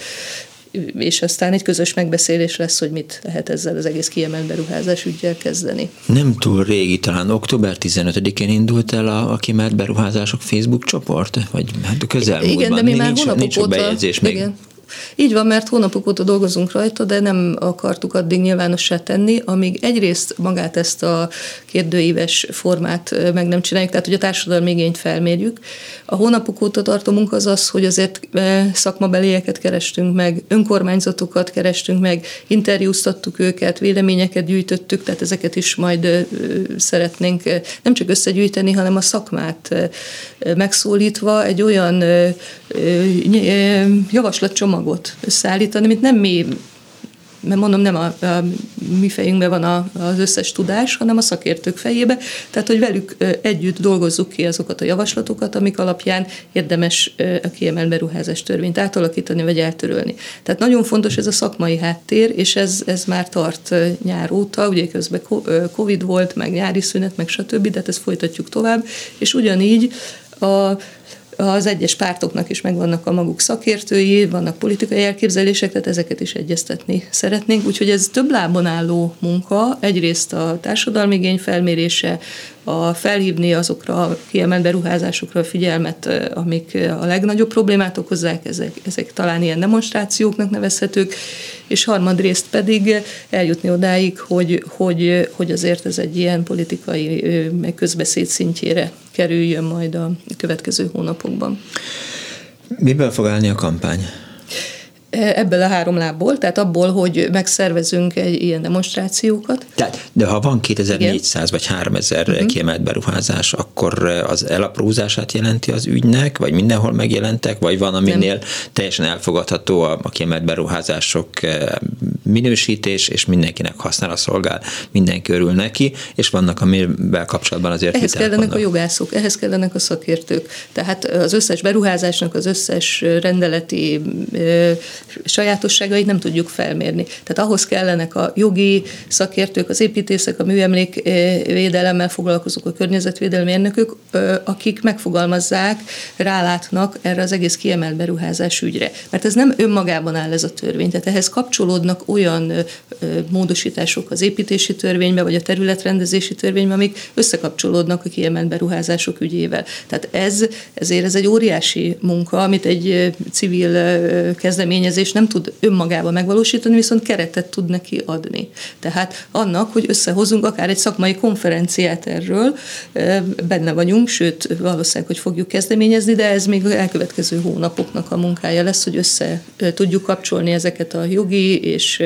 és aztán egy közös megbeszélés lesz, hogy mit lehet ezzel az egész kiemelt beruházás ügyel kezdeni. Nem túl régi, talán október 15-én indult el a, a kiemelt beruházások Facebook csoport, vagy hát közelmúltban. Igen, de mi már nincs, nincs óta, bejegyzés még. Így van, mert hónapok óta dolgozunk rajta, de nem akartuk addig nyilvánossá tenni, amíg egyrészt magát ezt a kérdőíves formát meg nem csináljuk, tehát hogy a társadalmi igényt felmérjük. A hónapok óta tartó munka az az, hogy azért szakmabelieket kerestünk meg, önkormányzatokat kerestünk meg, interjúztattuk őket, véleményeket gyűjtöttük, tehát ezeket is majd szeretnénk nem csak összegyűjteni, hanem a szakmát megszólítva egy olyan javaslatcsomagot összeállítani, amit nem mi mert mondom, nem a, a mi fejünkben van a, az összes tudás, hanem a szakértők fejébe, tehát hogy velük együtt dolgozzuk ki azokat a javaslatokat, amik alapján érdemes a kiemelt beruházás törvényt átalakítani vagy eltörölni. Tehát nagyon fontos ez a szakmai háttér, és ez, ez már tart nyár óta, ugye közben Covid volt, meg nyári szünet, meg stb., de hát ezt folytatjuk tovább, és ugyanígy a az egyes pártoknak is megvannak a maguk szakértői, vannak politikai elképzelések, tehát ezeket is egyeztetni szeretnénk. Úgyhogy ez több lábon álló munka, egyrészt a társadalmi igény felmérése, a felhívni azokra a kiemelt beruházásokra a figyelmet, amik a legnagyobb problémát okozzák, ezek, ezek talán ilyen demonstrációknak nevezhetők, és harmadrészt pedig eljutni odáig, hogy, hogy, hogy azért ez egy ilyen politikai meg közbeszéd szintjére kerüljön majd a következő hónapokban. Miből fog állni a kampány? Ebből a három lábból, tehát abból, hogy megszervezünk egy ilyen demonstrációkat. Tehát, de ha van 2400 Igen. vagy 3000 uh-huh. kiemelt beruházás, akkor az elaprózását jelenti az ügynek, vagy mindenhol megjelentek, vagy van, aminél Nem. teljesen elfogadható a, a kiemelt beruházások minősítés, és mindenkinek használ a szolgál, mindenki örül neki, és vannak, amivel kapcsolatban azért Ehhez kellenek a jogászok, ehhez kellenek a szakértők. Tehát az összes beruházásnak, az összes rendeleti eh, sajátosságait nem tudjuk felmérni. Tehát ahhoz kellenek a jogi szakértők, az építészek, a műemlékvédelemmel foglalkozók, a környezetvédelmi mérnökök, akik megfogalmazzák, rálátnak erre az egész kiemelt beruházás ügyre. Mert ez nem önmagában áll ez a törvény, tehát ehhez kapcsolódnak olyan módosítások az építési törvénybe, vagy a területrendezési törvénybe, amik összekapcsolódnak a kiemelt beruházások ügyével. Tehát ez, ezért ez egy óriási munka, amit egy civil kezdeményezés nem tud önmagában megvalósítani, viszont keretet tud neki adni. Tehát annak, hogy összehozunk akár egy szakmai konferenciát erről, benne vagyunk, sőt, valószínűleg, hogy fogjuk kezdeményezni, de ez még elkövetkező hónapoknak a munkája lesz, hogy össze tudjuk kapcsolni ezeket a jogi és,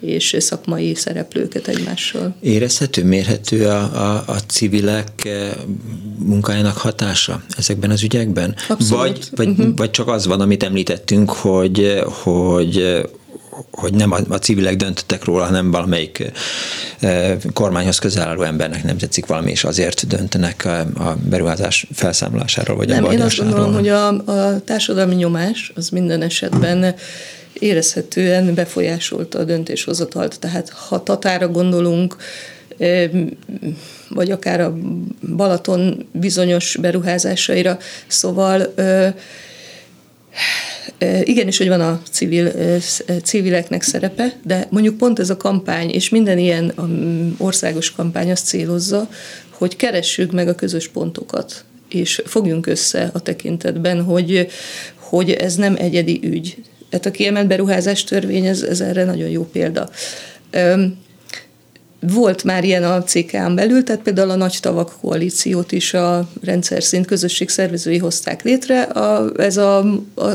és szakmai szereplőket egymással. Érezhető, mérhető a, a, a civilek munkájának hatása ezekben az ügyekben? Abszolút. Vagy, vagy, uh-huh. vagy csak az van, amit említettünk, hogy, hogy hogy nem a, a civilek döntöttek róla, hanem valamelyik kormányhoz közel álló embernek nem tetszik valami, és azért döntenek a, a beruházás felszámolásáról, vagy nem, a én azt gondolom, hogy a, a társadalmi nyomás az minden esetben érezhetően befolyásolta a döntéshozatalt. Tehát ha Tatára gondolunk, vagy akár a Balaton bizonyos beruházásaira, szóval igenis, hogy van a civil, civileknek szerepe, de mondjuk pont ez a kampány, és minden ilyen országos kampány azt célozza, hogy keressük meg a közös pontokat, és fogjunk össze a tekintetben, hogy, hogy ez nem egyedi ügy. Tehát a kiemelt beruházás törvény, ez, ez erre nagyon jó példa. Volt már ilyen a CK-n belül, tehát például a Nagy Tavak koalíciót is a rendszer szint közösség szervezői hozták létre. A, ez a,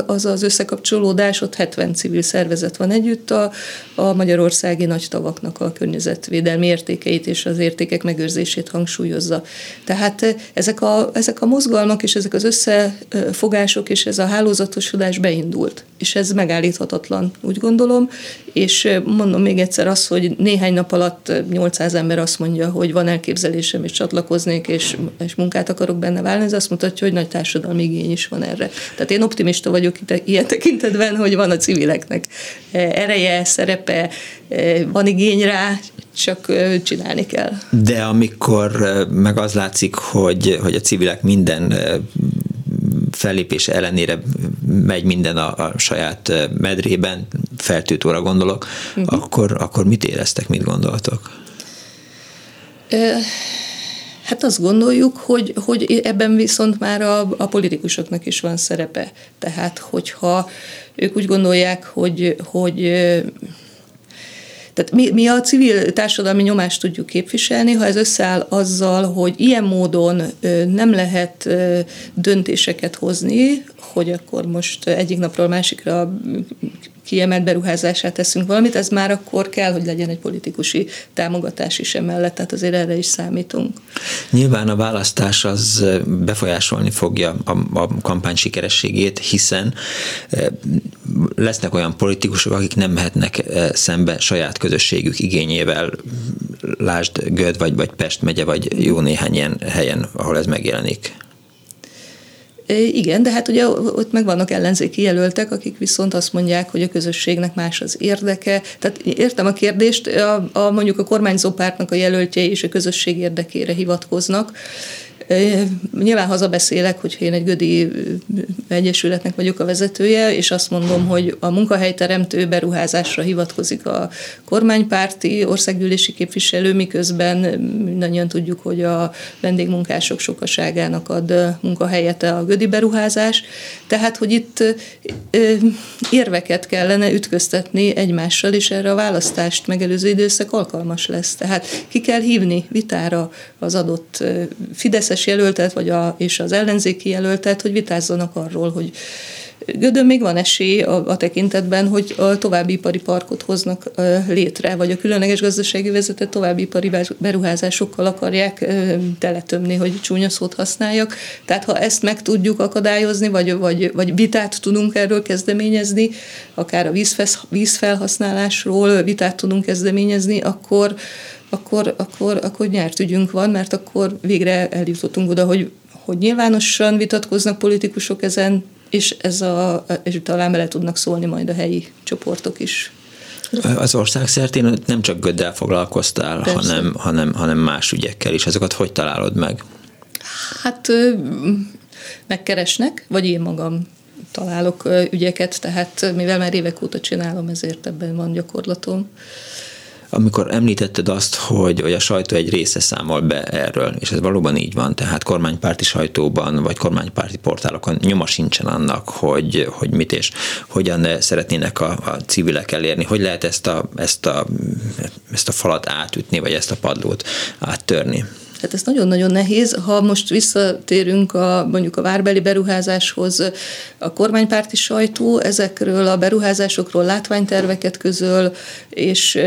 az az összekapcsolódás, ott 70 civil szervezet van együtt, a, a Magyarországi Nagy Tavaknak a környezetvédelmi értékeit és az értékek megőrzését hangsúlyozza. Tehát ezek a, ezek a mozgalmak és ezek az összefogások és ez a hálózatosodás beindult, és ez megállíthatatlan, úgy gondolom, és mondom még egyszer azt, hogy néhány nap alatt 800 ember azt mondja, hogy van elképzelésem, és csatlakoznék, és, és munkát akarok benne válni, ez azt mutatja, hogy nagy társadalmi igény is van erre. Tehát én optimista vagyok ilyen tekintetben, hogy van a civileknek ereje, szerepe, van igény rá, csak csinálni kell. De amikor meg az látszik, hogy, hogy a civilek minden fellépése ellenére megy minden a, a saját medrében, feltűtóra gondolok, uh-huh. akkor, akkor mit éreztek, mit gondoltok? Hát azt gondoljuk, hogy, hogy ebben viszont már a, a politikusoknak is van szerepe. Tehát, hogyha ők úgy gondolják, hogy, hogy tehát mi, mi a civil társadalmi nyomást tudjuk képviselni, ha ez összeáll azzal, hogy ilyen módon nem lehet döntéseket hozni, hogy akkor most egyik napról másikra kiemelt beruházását teszünk valamit, ez már akkor kell, hogy legyen egy politikusi támogatás is emellett, tehát azért erre is számítunk. Nyilván a választás az befolyásolni fogja a, a kampány sikerességét, hiszen lesznek olyan politikusok, akik nem mehetnek szembe saját közösségük igényével, lásd Göd, vagy, vagy Pest megye, vagy jó néhány ilyen helyen, ahol ez megjelenik. Igen, de hát ugye ott meg vannak ellenzéki jelöltek, akik viszont azt mondják, hogy a közösségnek más az érdeke. Tehát értem a kérdést, a, a mondjuk a kormányzó pártnak a jelöltjei és a közösség érdekére hivatkoznak, Nyilván hazabeszélek, hogyha én egy Gödi Egyesületnek vagyok a vezetője, és azt mondom, hogy a munkahelyteremtő beruházásra hivatkozik a kormánypárti országgyűlési képviselő, miközben mindannyian tudjuk, hogy a vendégmunkások sokaságának ad munkahelyet a Gödi beruházás. Tehát, hogy itt érveket kellene ütköztetni egymással, és erre a választást megelőző időszak alkalmas lesz. Tehát ki kell hívni vitára az adott Fideszes Fideszes jelöltet, vagy a, és az ellenzéki jelöltet, hogy vitázzanak arról, hogy Gödön még van esély a, a tekintetben, hogy a további ipari parkot hoznak létre, vagy a különleges gazdasági vezetet további ipari beruházásokkal akarják teletömni, hogy csúnya szót használjak. Tehát ha ezt meg tudjuk akadályozni, vagy, vagy, vagy vitát tudunk erről kezdeményezni, akár a vízfelhasználásról vitát tudunk kezdeményezni, akkor, akkor, akkor, akkor nyert ügyünk van, mert akkor végre eljutottunk oda, hogy, hogy nyilvánosan vitatkoznak politikusok ezen, és, ez a, és talán bele tudnak szólni majd a helyi csoportok is. Az ország szertén nem csak Göddel foglalkoztál, hanem, hanem, hanem más ügyekkel is. Ezeket hogy találod meg? Hát megkeresnek, vagy én magam találok ügyeket, tehát mivel már évek óta csinálom, ezért ebben van gyakorlatom amikor említetted azt, hogy, hogy a sajtó egy része számol be erről, és ez valóban így van, tehát kormánypárti sajtóban, vagy kormánypárti portálokon nyoma sincsen annak, hogy, hogy mit és hogyan szeretnének a, a civilek elérni, hogy lehet ezt a, ezt, a, ezt a falat átütni, vagy ezt a padlót áttörni. Hát ez nagyon-nagyon nehéz. Ha most visszatérünk a, mondjuk a várbeli beruházáshoz, a kormánypárti sajtó ezekről a beruházásokról látványterveket közöl, és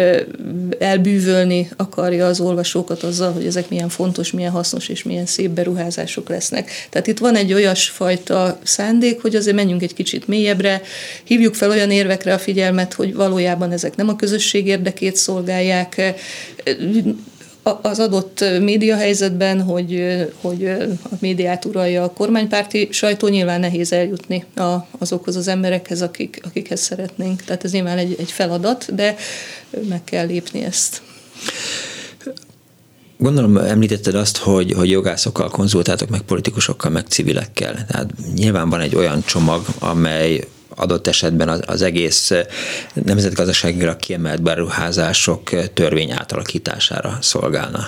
elbűvölni akarja az olvasókat azzal, hogy ezek milyen fontos, milyen hasznos és milyen szép beruházások lesznek. Tehát itt van egy olyasfajta szándék, hogy azért menjünk egy kicsit mélyebbre, hívjuk fel olyan érvekre a figyelmet, hogy valójában ezek nem a közösség érdekét szolgálják, az adott médiahelyzetben, hogy, hogy a médiát uralja a kormánypárti sajtó, nyilván nehéz eljutni a, azokhoz az emberekhez, akik, akikhez szeretnénk. Tehát ez nyilván egy, egy feladat, de meg kell lépni ezt. Gondolom említetted azt, hogy, hogy jogászokkal konzultáltok, meg politikusokkal, meg civilekkel. Tehát nyilván van egy olyan csomag, amely adott esetben az, az egész nemzetgazdaságira kiemelt beruházások törvény átalakítására szolgálna.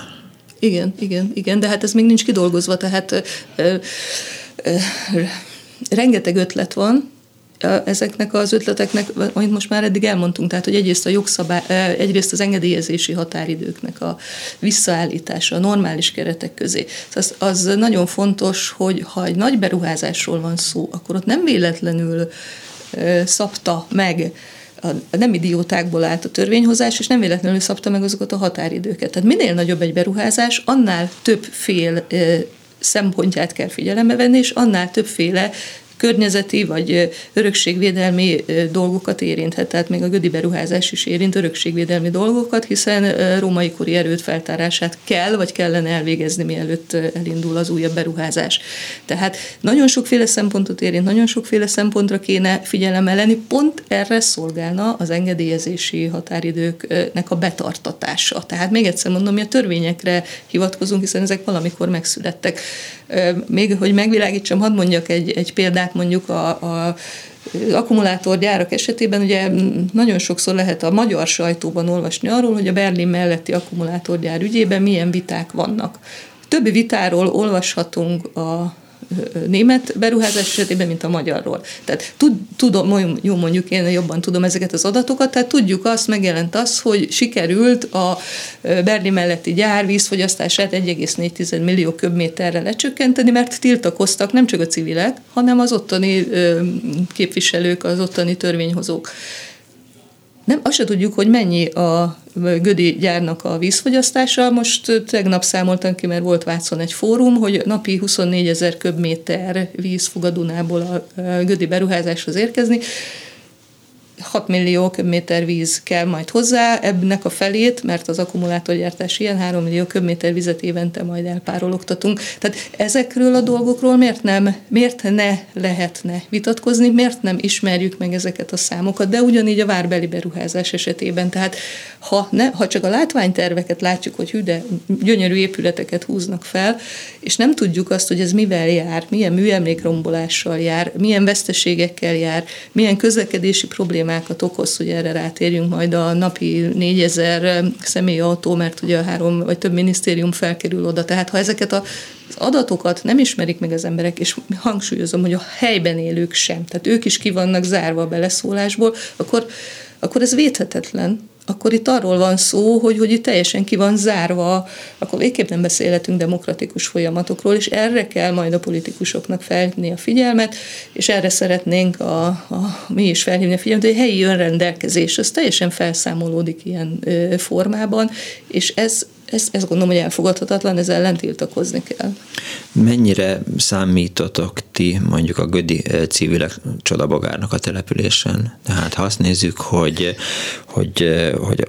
Igen, igen, igen, de hát ez még nincs kidolgozva, tehát ö, ö, rengeteg ötlet van, ezeknek az ötleteknek, amit most már eddig elmondtunk, tehát hogy egyrészt a jogszabály, egyrészt az engedélyezési határidőknek a visszaállítása a normális keretek közé. Az, az nagyon fontos, hogy ha egy nagy beruházásról van szó, akkor ott nem véletlenül szabta meg a nem idiótákból állt a törvényhozás, és nem véletlenül szabta meg azokat a határidőket. Tehát minél nagyobb egy beruházás, annál több fél szempontját kell figyelembe venni, és annál többféle környezeti vagy örökségvédelmi dolgokat érinthet, tehát még a gödi beruházás is érint örökségvédelmi dolgokat, hiszen római kori erőt feltárását kell, vagy kellene elvégezni, mielőtt elindul az újabb beruházás. Tehát nagyon sokféle szempontot érint, nagyon sokféle szempontra kéne figyelemmel lenni, pont erre szolgálna az engedélyezési határidőknek a betartatása. Tehát még egyszer mondom, mi a törvényekre hivatkozunk, hiszen ezek valamikor megszülettek. Még, hogy megvilágítsam, hadd mondjak egy, egy példát, mondjuk a, a akkumulátorgyárak esetében ugye nagyon sokszor lehet a magyar sajtóban olvasni arról, hogy a Berlin melletti akkumulátorgyár ügyében milyen viták vannak. Többi vitáról olvashatunk a német beruházás esetében, mint a magyarról. Tehát tud, tudom, jó mondjuk én jobban tudom ezeket az adatokat, tehát tudjuk azt, megjelent az, hogy sikerült a Berlin melletti gyár vízfogyasztását 1,4 millió köbméterre lecsökkenteni, mert tiltakoztak nem csak a civilek, hanem az ottani képviselők, az ottani törvényhozók. Nem, azt se tudjuk, hogy mennyi a Gödi gyárnak a vízfogyasztása. Most tegnap számoltam ki, mert volt Vácon egy fórum, hogy napi 24 ezer köbméter víz fog a Dunából a Gödi beruházáshoz érkezni. 6 millió köbméter víz kell majd hozzá, ebnek a felét, mert az akkumulátorgyártás ilyen 3 millió köbméter vizet évente majd elpárologtatunk. Tehát ezekről a dolgokról miért nem, miért ne lehetne vitatkozni, miért nem ismerjük meg ezeket a számokat, de ugyanígy a várbeli beruházás esetében. Tehát ha, ne, ha csak a látványterveket látjuk, hogy hű, de gyönyörű épületeket húznak fel, és nem tudjuk azt, hogy ez mivel jár, milyen műemlékrombolással jár, milyen veszteségekkel jár, milyen közlekedési problémák problémákat okoz, hogy erre rátérjünk majd a napi 4000 személyautó, mert ugye a három vagy több minisztérium felkerül oda. Tehát ha ezeket az adatokat nem ismerik meg az emberek, és hangsúlyozom, hogy a helyben élők sem, tehát ők is ki vannak zárva a beleszólásból, akkor, akkor ez védhetetlen. Akkor itt arról van szó, hogy, hogy itt teljesen ki van zárva, akkor végképp nem beszélhetünk demokratikus folyamatokról, és erre kell majd a politikusoknak felhívni a figyelmet, és erre szeretnénk a, a, mi is felhívni a figyelmet, hogy a helyi önrendelkezés, az teljesen felszámolódik ilyen ö, formában, és ez ezt, ezt gondolom, hogy elfogadhatatlan, ezzel ellen tiltakozni kell. Mennyire számítotok ti mondjuk a Gödi eh, civilek csodabogárnak a településen? Tehát ha azt nézzük, hogy, hogy, eh, hogy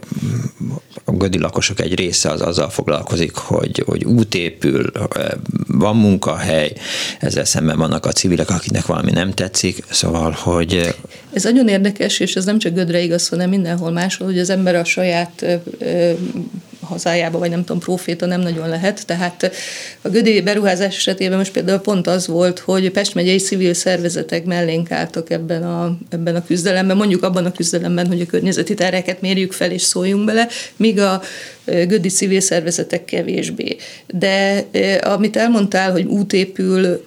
a Gödi lakosok egy része az azzal foglalkozik, hogy, hogy út épül, eh, van munkahely, ezzel szemben vannak a civilek, akiknek valami nem tetszik, szóval, hogy... Ez nagyon érdekes, és ez nem csak Gödre igaz, hanem mindenhol máshol, hogy az ember a saját hazájába, vagy nem tudom, proféta nem nagyon lehet. Tehát a Gödi beruházás esetében most például pont az volt, hogy Pest megyei civil szervezetek mellénk álltak ebben a, ebben a küzdelemben, mondjuk abban a küzdelemben, hogy a környezeti tereket mérjük fel és szóljunk bele, míg a gödi civil szervezetek kevésbé. De amit elmondtál, hogy út épül,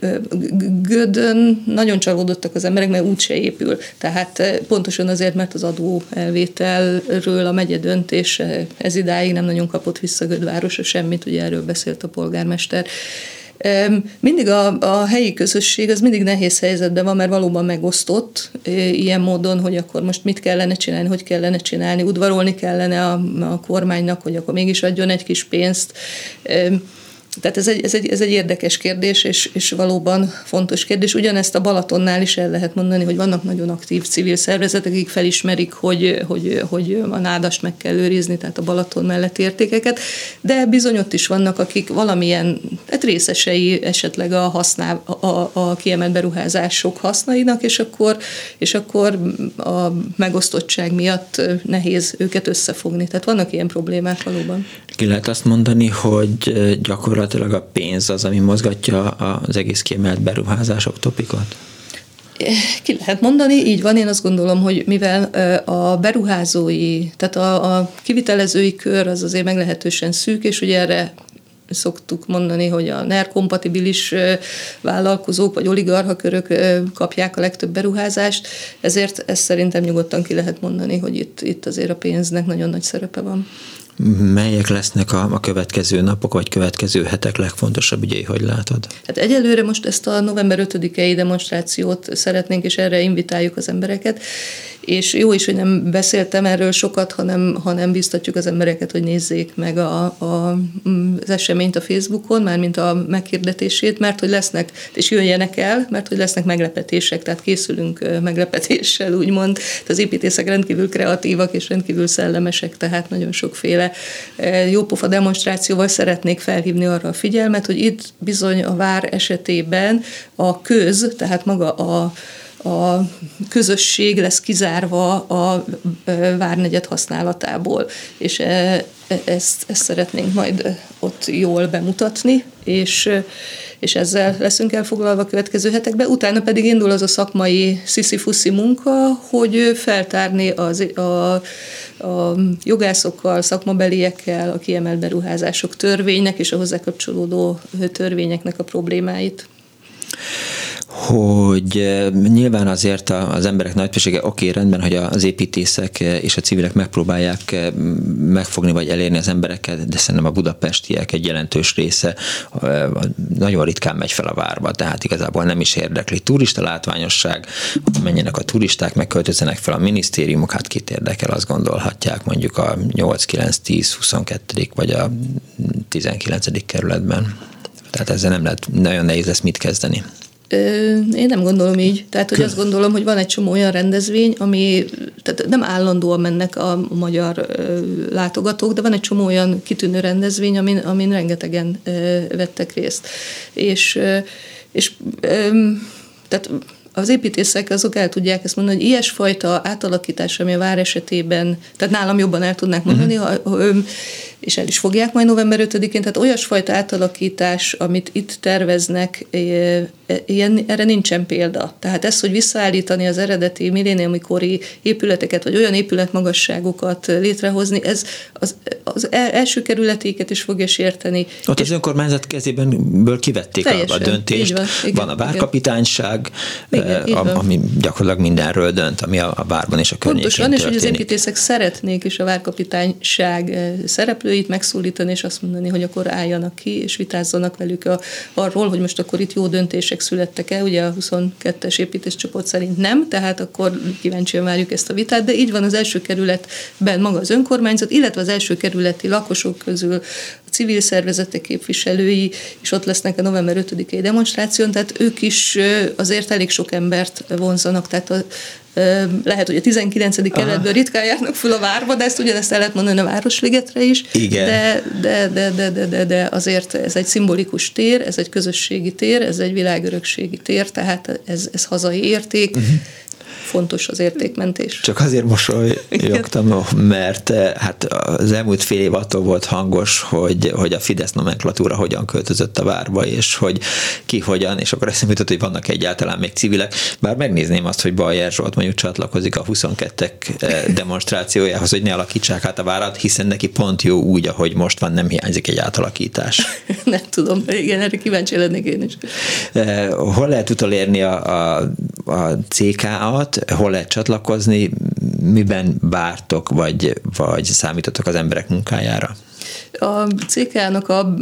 Gödön nagyon csalódottak az emberek, mert út se épül. Tehát pontosan azért, mert az adó elvételről a megye döntés ez idáig nem nagyon kapott vissza Gödvárosa semmit, ugye erről beszélt a polgármester. Mindig a, a helyi közösség az mindig nehéz helyzetben van, mert valóban megosztott ilyen módon, hogy akkor most mit kellene csinálni, hogy kellene csinálni, udvarolni kellene a, a kormánynak, hogy akkor mégis adjon egy kis pénzt. Tehát ez egy, ez egy, ez egy érdekes kérdés, és, és valóban fontos kérdés. Ugyanezt a Balatonnál is el lehet mondani, hogy vannak nagyon aktív civil szervezetek, akik felismerik, hogy, hogy, hogy a nádast meg kell őrizni, tehát a Balaton melletti értékeket, de bizony ott is vannak, akik valamilyen hát részesei esetleg a, használ, a, a kiemelt beruházások hasznainak, és akkor, és akkor a megosztottság miatt nehéz őket összefogni. Tehát vannak ilyen problémák valóban. Ki lehet azt mondani, hogy gyakorlatilag gyakorlatilag a pénz az, ami mozgatja az egész kiemelt beruházások topikot? Ki lehet mondani, így van, én azt gondolom, hogy mivel a beruházói, tehát a, a kivitelezői kör az azért meglehetősen szűk, és ugye erre szoktuk mondani, hogy a NER kompatibilis vállalkozók vagy oligarcha körök kapják a legtöbb beruházást, ezért ezt szerintem nyugodtan ki lehet mondani, hogy itt, itt azért a pénznek nagyon nagy szerepe van melyek lesznek a, a következő napok, vagy következő hetek legfontosabb ügyei, hogy látod? Hát egyelőre most ezt a november 5-i demonstrációt szeretnénk, és erre invitáljuk az embereket, és jó is, hogy nem beszéltem erről sokat, hanem, hanem biztatjuk az embereket, hogy nézzék meg a, a, az eseményt a Facebookon, mármint a meghirdetését, mert hogy lesznek, és jöjjenek el, mert hogy lesznek meglepetések, tehát készülünk meglepetéssel, úgymond. Tehát az építészek rendkívül kreatívak és rendkívül szellemesek, tehát nagyon sokféle jópofa demonstrációval szeretnék felhívni arra a figyelmet, hogy itt bizony a vár esetében a köz, tehát maga a a közösség lesz kizárva a várnegyed használatából, és e, e, ezt, ezt szeretnénk majd ott jól bemutatni, és, és ezzel leszünk elfoglalva a következő hetekben. Utána pedig indul az a szakmai sziszi munka, hogy feltárni az, a, a jogászokkal, szakmabeliekkel a kiemelt beruházások törvénynek és a hozzá kapcsolódó törvényeknek a problémáit hogy eh, nyilván azért az emberek nagy oké, okay, rendben, hogy az építészek eh, és a civilek megpróbálják eh, megfogni vagy elérni az embereket, de szerintem a budapestiek egy jelentős része nagyon ritkán megy fel a várba, tehát igazából nem is érdekli. Turista látványosság, menjenek a turisták, megköltözenek fel a minisztériumok, hát kit érdekel, azt gondolhatják mondjuk a 8, 9, 10, 22. vagy a 19. kerületben. Tehát ezzel nem lehet, nagyon nehéz lesz mit kezdeni. Én nem gondolom így. Tehát, hogy azt gondolom, hogy van egy csomó olyan rendezvény, ami tehát nem állandóan mennek a magyar látogatók, de van egy csomó olyan kitűnő rendezvény, amin, amin rengetegen vettek részt. És, és tehát az építészek azok el tudják ezt mondani, hogy ilyesfajta átalakítás, ami a vár esetében, tehát nálam jobban el tudnák mondani, uh-huh. ha, és el is fogják majd november 5-én, tehát olyasfajta átalakítás, amit itt terveznek, ilyen, erre nincsen példa. Tehát ez, hogy visszaállítani az eredeti milléniumi kori épületeket, vagy olyan épületmagasságokat létrehozni, ez az, az első kerületéket is fogja sérteni. Ott az önkormányzat kezében kivették teljesen, a döntést. Van, igen, van a várkapitányság, igen, a, ami gyakorlatilag mindenről dönt, ami a, a várban és a környékén Pontosan, és hogy az építészek szeretnék is a várkapitányság szereplőit megszólítani, és azt mondani, hogy akkor álljanak ki, és vitázzanak velük a, arról, hogy most akkor itt jó döntések döntések születtek el, ugye a 22-es építéscsoport szerint nem, tehát akkor kíváncsian várjuk ezt a vitát, de így van az első kerületben maga az önkormányzat, illetve az első kerületi lakosok közül civil szervezetek képviselői, és ott lesznek a november 5-i demonstráción, tehát ők is azért elég sok embert vonzanak, tehát a, lehet, hogy a 19. keletből ritkán járnak föl a várba, de ezt ugyanezt el lehet mondani a Városligetre is. Igen. De, de, de, de, de, de, de azért ez egy szimbolikus tér, ez egy közösségi tér, ez egy világörökségi tér, tehát ez, ez hazai érték. Uh-huh fontos az értékmentés. Csak azért mosolyogtam, mert hát az elmúlt fél év attól volt hangos, hogy, hogy a Fidesz nomenklatúra hogyan költözött a várba, és hogy ki hogyan, és akkor eszembe jutott, hogy vannak egyáltalán még civilek. Bár megnézném azt, hogy Bajer Zsolt mondjuk csatlakozik a 22-ek demonstrációjához, hogy ne alakítsák át a várat, hiszen neki pont jó úgy, ahogy most van, nem hiányzik egy átalakítás. nem tudom, igen, erre kíváncsi lennék én is. Hol lehet utolérni a, a, a CK-at, hol lehet csatlakozni, miben vártok, vagy, vagy számítotok az emberek munkájára? A CK-nak a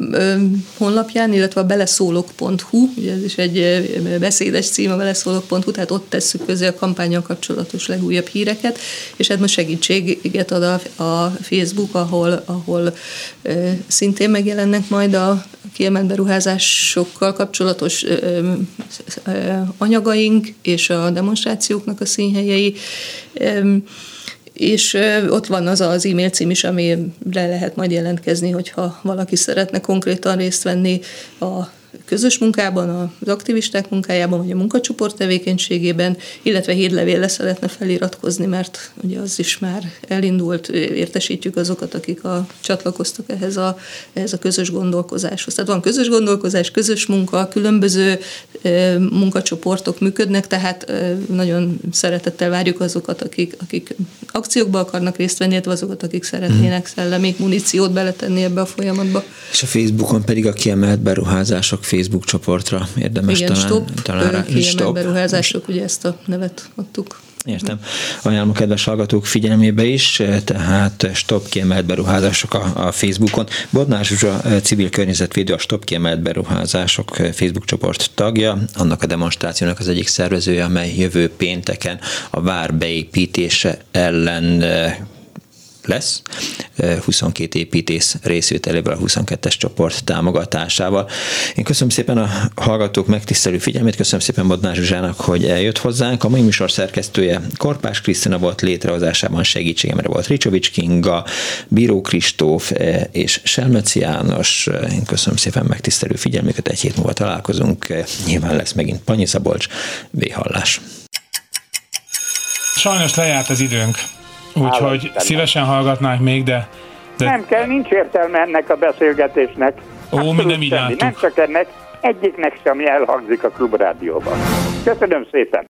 honlapján, illetve a beleszólok.hu, ugye ez is egy beszédes cím a beleszólok.hu, tehát ott tesszük közé a kampányal kapcsolatos legújabb híreket, és hát most segítséget ad a, a Facebook, ahol, ahol szintén megjelennek majd a kiemelt beruházásokkal kapcsolatos anyagaink és a demonstrációknak a színhelyei. És ott van az az e-mail cím is, amire lehet majd jelentkezni, hogyha valaki szeretne konkrétan részt venni a közös munkában, az aktivisták munkájában, vagy a munkacsoport tevékenységében, illetve hírlevélre szeretne feliratkozni, mert ugye az is már elindult, értesítjük azokat, akik a, csatlakoztak ehhez a, ehhez a közös gondolkozáshoz. Tehát van közös gondolkozás, közös munka, különböző e, munkacsoportok működnek, tehát e, nagyon szeretettel várjuk azokat, akik, akik akciókba akarnak részt venni, illetve azokat, akik szeretnének szellemi muníciót beletenni ebbe a folyamatba. És a Facebookon pedig a kiemelt beruházások Facebook csoportra érdemes Igen, talán, stop, talán rá. Stop. beruházások, ugye ezt a nevet adtuk. Értem. Ajánlom a kedves hallgatók figyelmébe is, tehát Stop kiemelt beruházások a, a Facebookon. Bodnár Zsuzsa, civil környezetvédő, a Stop kiemelt beruházások Facebook csoport tagja, annak a demonstrációnak az egyik szervezője, amely jövő pénteken a vár beépítése ellen lesz, 22 építész részvételével a 22-es csoport támogatásával. Én köszönöm szépen a hallgatók megtisztelő figyelmét, köszönöm szépen Bodnár Zsuzsának, hogy eljött hozzánk. A mai műsor szerkesztője Korpás Krisztina volt létrehozásában segítségemre volt Ricsovics Kinga, Bíró Kristóf és Selmeci János. Én köszönöm szépen megtisztelő figyelmüket, egy hét múlva találkozunk. Nyilván lesz megint Panyi Szabolcs, Véhallás. Sajnos lejárt az időnk. Úgyhogy szívesen hallgatnák még, de, de... Nem kell, nincs értelme ennek a beszélgetésnek. Ó, mi nem így Nem csak ennek, egyiknek sem elhangzik a klubrádióban. Köszönöm szépen!